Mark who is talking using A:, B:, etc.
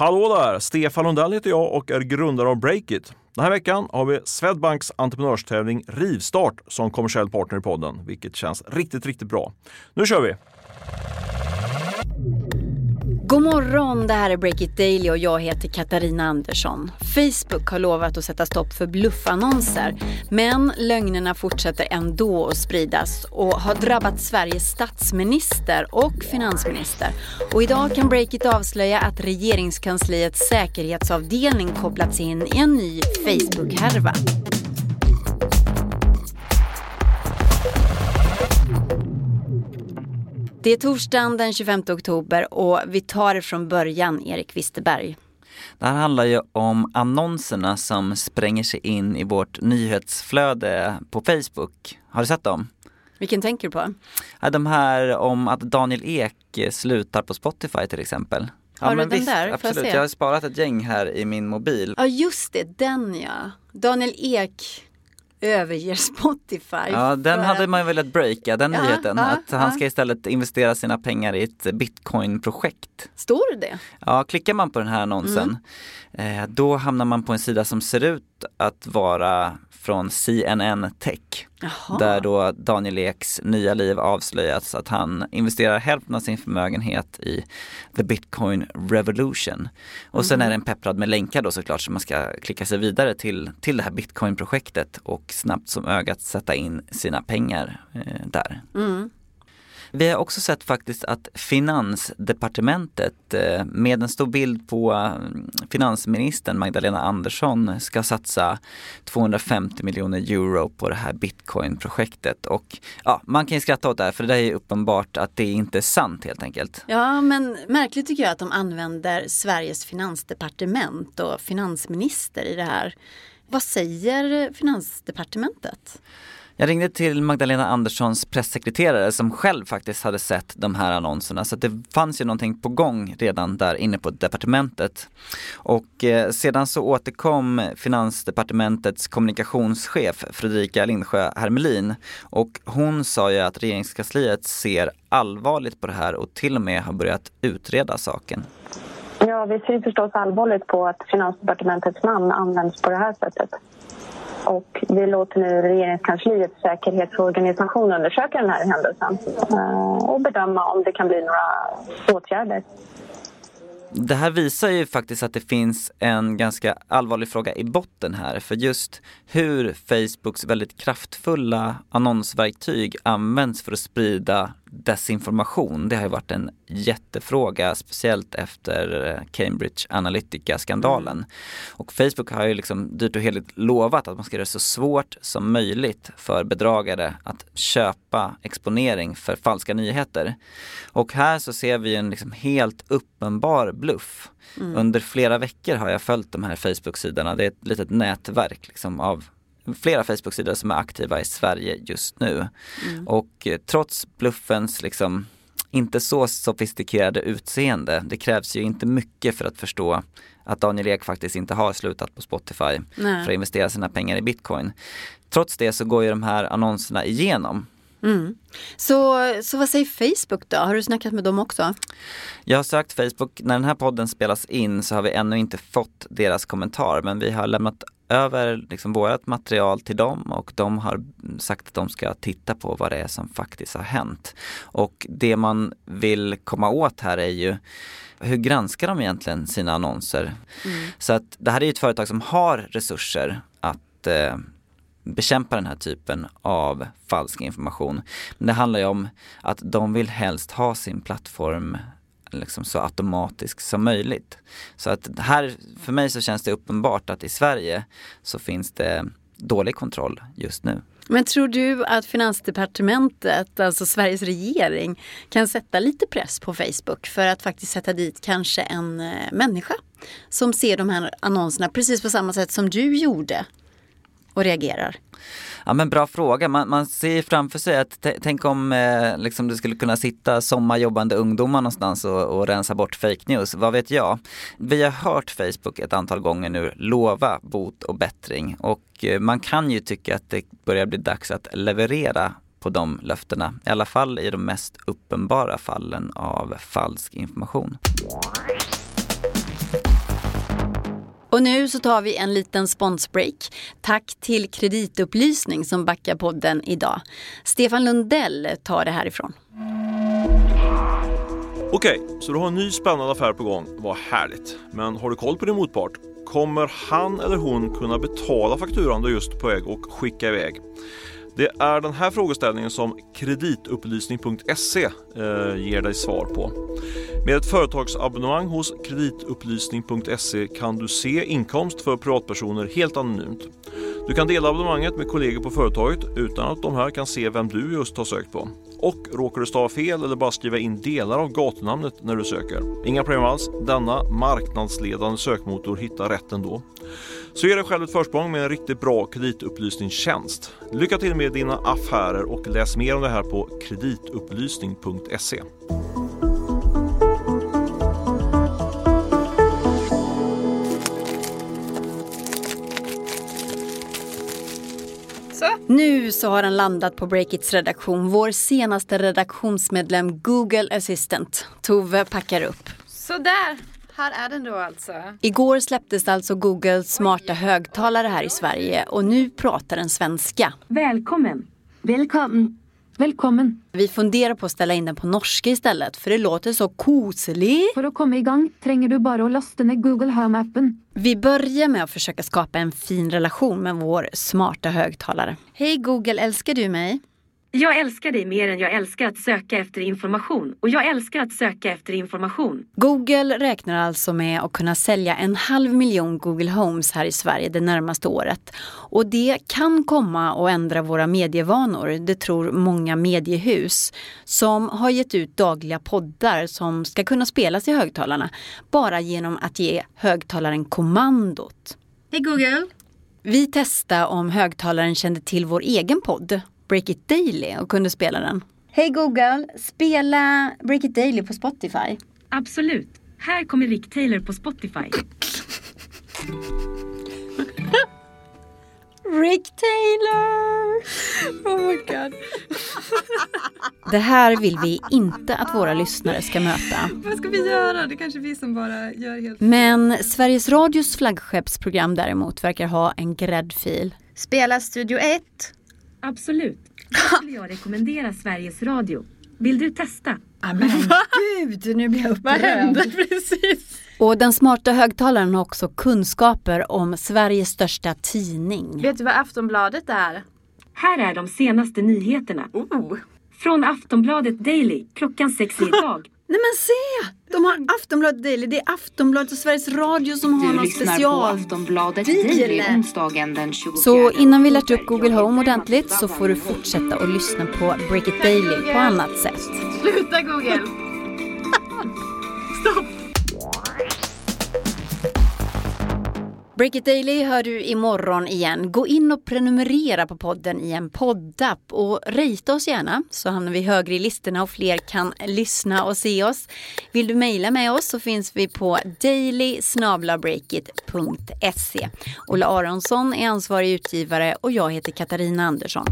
A: Hallå där! Stefan Lundell heter jag och är grundare av Breakit. Den här veckan har vi Swedbanks entreprenörstävling Rivstart som kommersiell partner i podden, vilket känns riktigt, riktigt bra. Nu kör vi!
B: God morgon, det här är Breakit Daily och jag heter Katarina Andersson. Facebook har lovat att sätta stopp för bluffannonser. Men lögnerna fortsätter ändå att spridas och har drabbat Sveriges statsminister och finansminister. Och idag kan Breakit avslöja att regeringskansliets säkerhetsavdelning kopplats in i en ny Facebook-härva. Det är torsdagen den 25 oktober och vi tar det från början, Erik Wisterberg.
C: Det här handlar ju om annonserna som spränger sig in i vårt nyhetsflöde på Facebook. Har du sett dem?
B: Vilken tänker du på?
C: De här om att Daniel Ek slutar på Spotify till exempel.
B: Har
C: ja,
B: du
C: men
B: den
C: visst,
B: där? Får jag
C: Absolut,
B: se?
C: jag har sparat ett gäng här i min mobil.
B: Ja just det, den ja. Daniel Ek överger Spotify.
C: Ja, den
B: för
C: hade man velat breaka, den
B: Ja,
C: nyheten.
B: ja,
C: att han
B: ja.
C: ska istället investera sina pengar i ett bitcoin-projekt.
B: Står det det?
C: Ja, klickar man på den här annonsen
B: Mm.
C: eh, då hamnar man på en sida som ser ut att vara från CNN Tech.
B: Jaha.
C: Där då Daniel Eks nya liv avslöjats att han investerar hälften av sin förmögenhet i the bitcoin revolution. Och sen är den pepprad med länkar då såklart så man ska klicka sig vidare till, till det här bitcoin-projektet och snabbt som ögat sätta in sina pengar eh, där.
B: Mm.
C: Vi har också sett faktiskt att Finansdepartementet eh, med en stor bild på mm, finansministern Magdalena Andersson ska satsa 250 miljoner euro på det här bitcoin-projektet. Och ja, man kan ju skratta åt det här för det är uppenbart att det inte är sant helt enkelt.
B: Ja, men märkligt tycker jag att de använder Sveriges finansdepartement och finansminister i det här. Vad säger finansdepartementet?
C: Jag ringde till Magdalena Anderssons pressekreterare som själv faktiskt hade sett de här annonserna så att det fanns ju någonting på gång redan där inne på departementet. Och eh, sedan så återkom Finansdepartementets kommunikationschef Fredrika Lindsjö Hermelin och hon sa ju att regeringskansliet ser allvarligt på det här och till och med har börjat utreda saken.
D: Ja, vi ser förstås allvarligt på att Finansdepartementets namn används på det här sättet. Och vi låter nu regeringskansliets säkerhetsorganisation undersöka den här händelsen eh, och bedöma om det kan bli några åtgärder.
C: Det här visar ju faktiskt att det finns en ganska allvarlig fråga i botten här för just hur Facebooks väldigt kraftfulla annonsverktyg används för att sprida desinformation. Det har ju varit en jättefråga, speciellt efter eh, Cambridge Analytica-skandalen. Och Facebook har ju liksom dyrt och heligt lovat att man ska göra det så svårt som möjligt för bedragare att köpa exponering för falska nyheter. Och här så ser vi en liksom helt uppenbar bluff. Under flera veckor har jag följt de här Facebook-sidorna. Det är ett litet nätverk liksom av flera Facebook-sidor som är aktiva i Sverige just nu. Och eh, trots bluffens liksom inte så sofistikerade utseende, det krävs ju inte mycket för att förstå att Daniel Ek faktiskt inte har slutat på Spotify
B: Nej.
C: för att investera sina pengar i bitcoin. Trots det så går ju de här annonserna igenom
B: Mm. Så, så vad säger Facebook då? Har du snackat med dem också?
C: Jag har sökt Facebook, när den här podden spelas in så har vi ännu inte fått deras kommentar men vi har lämnat över liksom vårt material till dem och de har sagt att de ska titta på vad det är som faktiskt har hänt. Och det man vill komma åt här är ju hur granskar de egentligen sina annonser? Så att det här är ju ett företag som har resurser att eh, bekämpa den här typen av falsk information. Men det handlar ju om att de vill helst ha sin plattform liksom så automatisk som möjligt. Så att här, för mig så känns det uppenbart att i Sverige så finns det dålig kontroll just nu.
B: Men tror du att Finansdepartementet, alltså Sveriges regering, kan sätta lite press på Facebook för att faktiskt sätta dit kanske en eh, människa som ser de här annonserna precis på samma sätt som du gjorde och reagerar?
C: Ja men bra fråga, man, man ser ju framför sig att tänk om eh, liksom det skulle kunna sitta sommarjobbande ungdomar någonstans och, och rensa bort fake news, vad vet jag. Vi har hört Facebook ett antal gånger nu lova bot och bättring och eh, man kan ju tycka att det börjar bli dags att leverera på de löftena, i alla fall i de mest uppenbara fallen av falsk information.
B: Och nu så tar vi en liten sponsbreak. Tack till Kreditupplysning som backar podden idag. Stefan Lundell tar det härifrån.
A: Okej, så du har en ny spännande affär på gång. Vad härligt. Men har du koll på din motpart? Kommer han eller hon kunna betala fakturan du just på väg och skicka iväg? Det är den här frågeställningen som kreditupplysning.se eh, ger dig svar på. Med ett företagsabonnemang hos kreditupplysning.se kan du se inkomst för privatpersoner helt anonymt. Du kan dela abonnemanget med kollegor på företaget utan att de här kan se vem du just har sökt på. Och råkar du stava fel eller bara skriva in delar av gatunamnet när du söker? Inga problem alls. Denna marknadsledande sökmotor hittar rätt ändå. Så ge dig själv ett försprång med en riktigt bra kreditupplysningstjänst. Lycka till med dina affärer och läs mer om det här på kreditupplysning.se.
B: Nu så har den landat på Breakits redaktion. Vår senaste redaktionsmedlem Google Assistant. Tove packar upp.
E: Sådär, här är den då alltså.
B: Igår släpptes alltså Googles smarta högtalare här i Sverige och nu pratar den svenska.
F: Välkommen. Välkommen. Välkommen.
B: Vi funderar på att ställa in den på norska istället för det låter så koselig.
F: För att komma igång tränger du bara att lasta ner Google Home-appen.
B: Vi börjar med att försöka skapa en fin relation med vår smarta högtalare. Hej Google, älskar du mig?
G: Jag älskar dig mer än jag älskar att söka efter information. Och jag älskar att söka efter information.
B: Google räknar alltså med att kunna sälja en halv miljon Google Homes här i Sverige det närmaste året. Och det kan komma att ändra våra medievanor, det tror många mediehus som har gett ut dagliga poddar som ska kunna spelas i högtalarna bara genom att ge högtalaren kommandot.
E: Hej Google.
B: Vi testade om högtalaren kände till vår egen podd Break It Daily och kunde spela den. Hej Google, spela Break It Daily på Spotify.
G: Absolut. Här kommer Rick Taylor på Spotify.
B: Rick Taylor!
E: Oh my god.
B: Det här vill vi inte att våra lyssnare ska möta.
E: Vad ska vi göra? Det kanske vi som bara gör helt
B: Men Sveriges Radios flaggskeppsprogram däremot verkar ha en gräddfil.
E: Spela Studio 1.
G: Absolut. Det skulle jag rekommendera Sveriges Radio. Vill du testa?
B: Men gud, nu blir jag
E: Vad hände precis?
B: Och den smarta högtalaren har också kunskaper om Sveriges största tidning.
E: Vet du vad Aftonbladet är?
G: Här är de senaste nyheterna.
E: Oh.
G: Från Aftonbladet Daily klockan sex idag.
B: Nej men se! De har Aftonbladet Daily. Det är Aftonbladet och Sveriges Radio som har
H: Du
B: någon
H: lyssnar på
B: special.
H: Aftonbladet
E: Daily.
H: Daily onsdagen den 24
B: Så innan vi lärt upp Google Home ordentligt så får du fortsätta att lyssna på Break It Daily på annat sätt.
E: Sluta Google.
B: Break It Daily hör du imorgon igen. Gå in och prenumerera på podden i en poddapp och rita oss gärna så hamnar vi högre i listorna och fler kan lyssna och se oss. Vill du mejla med oss så finns vi på daily.breakit.se. Ola Aronsson är ansvarig utgivare och jag heter Katarina Andersson.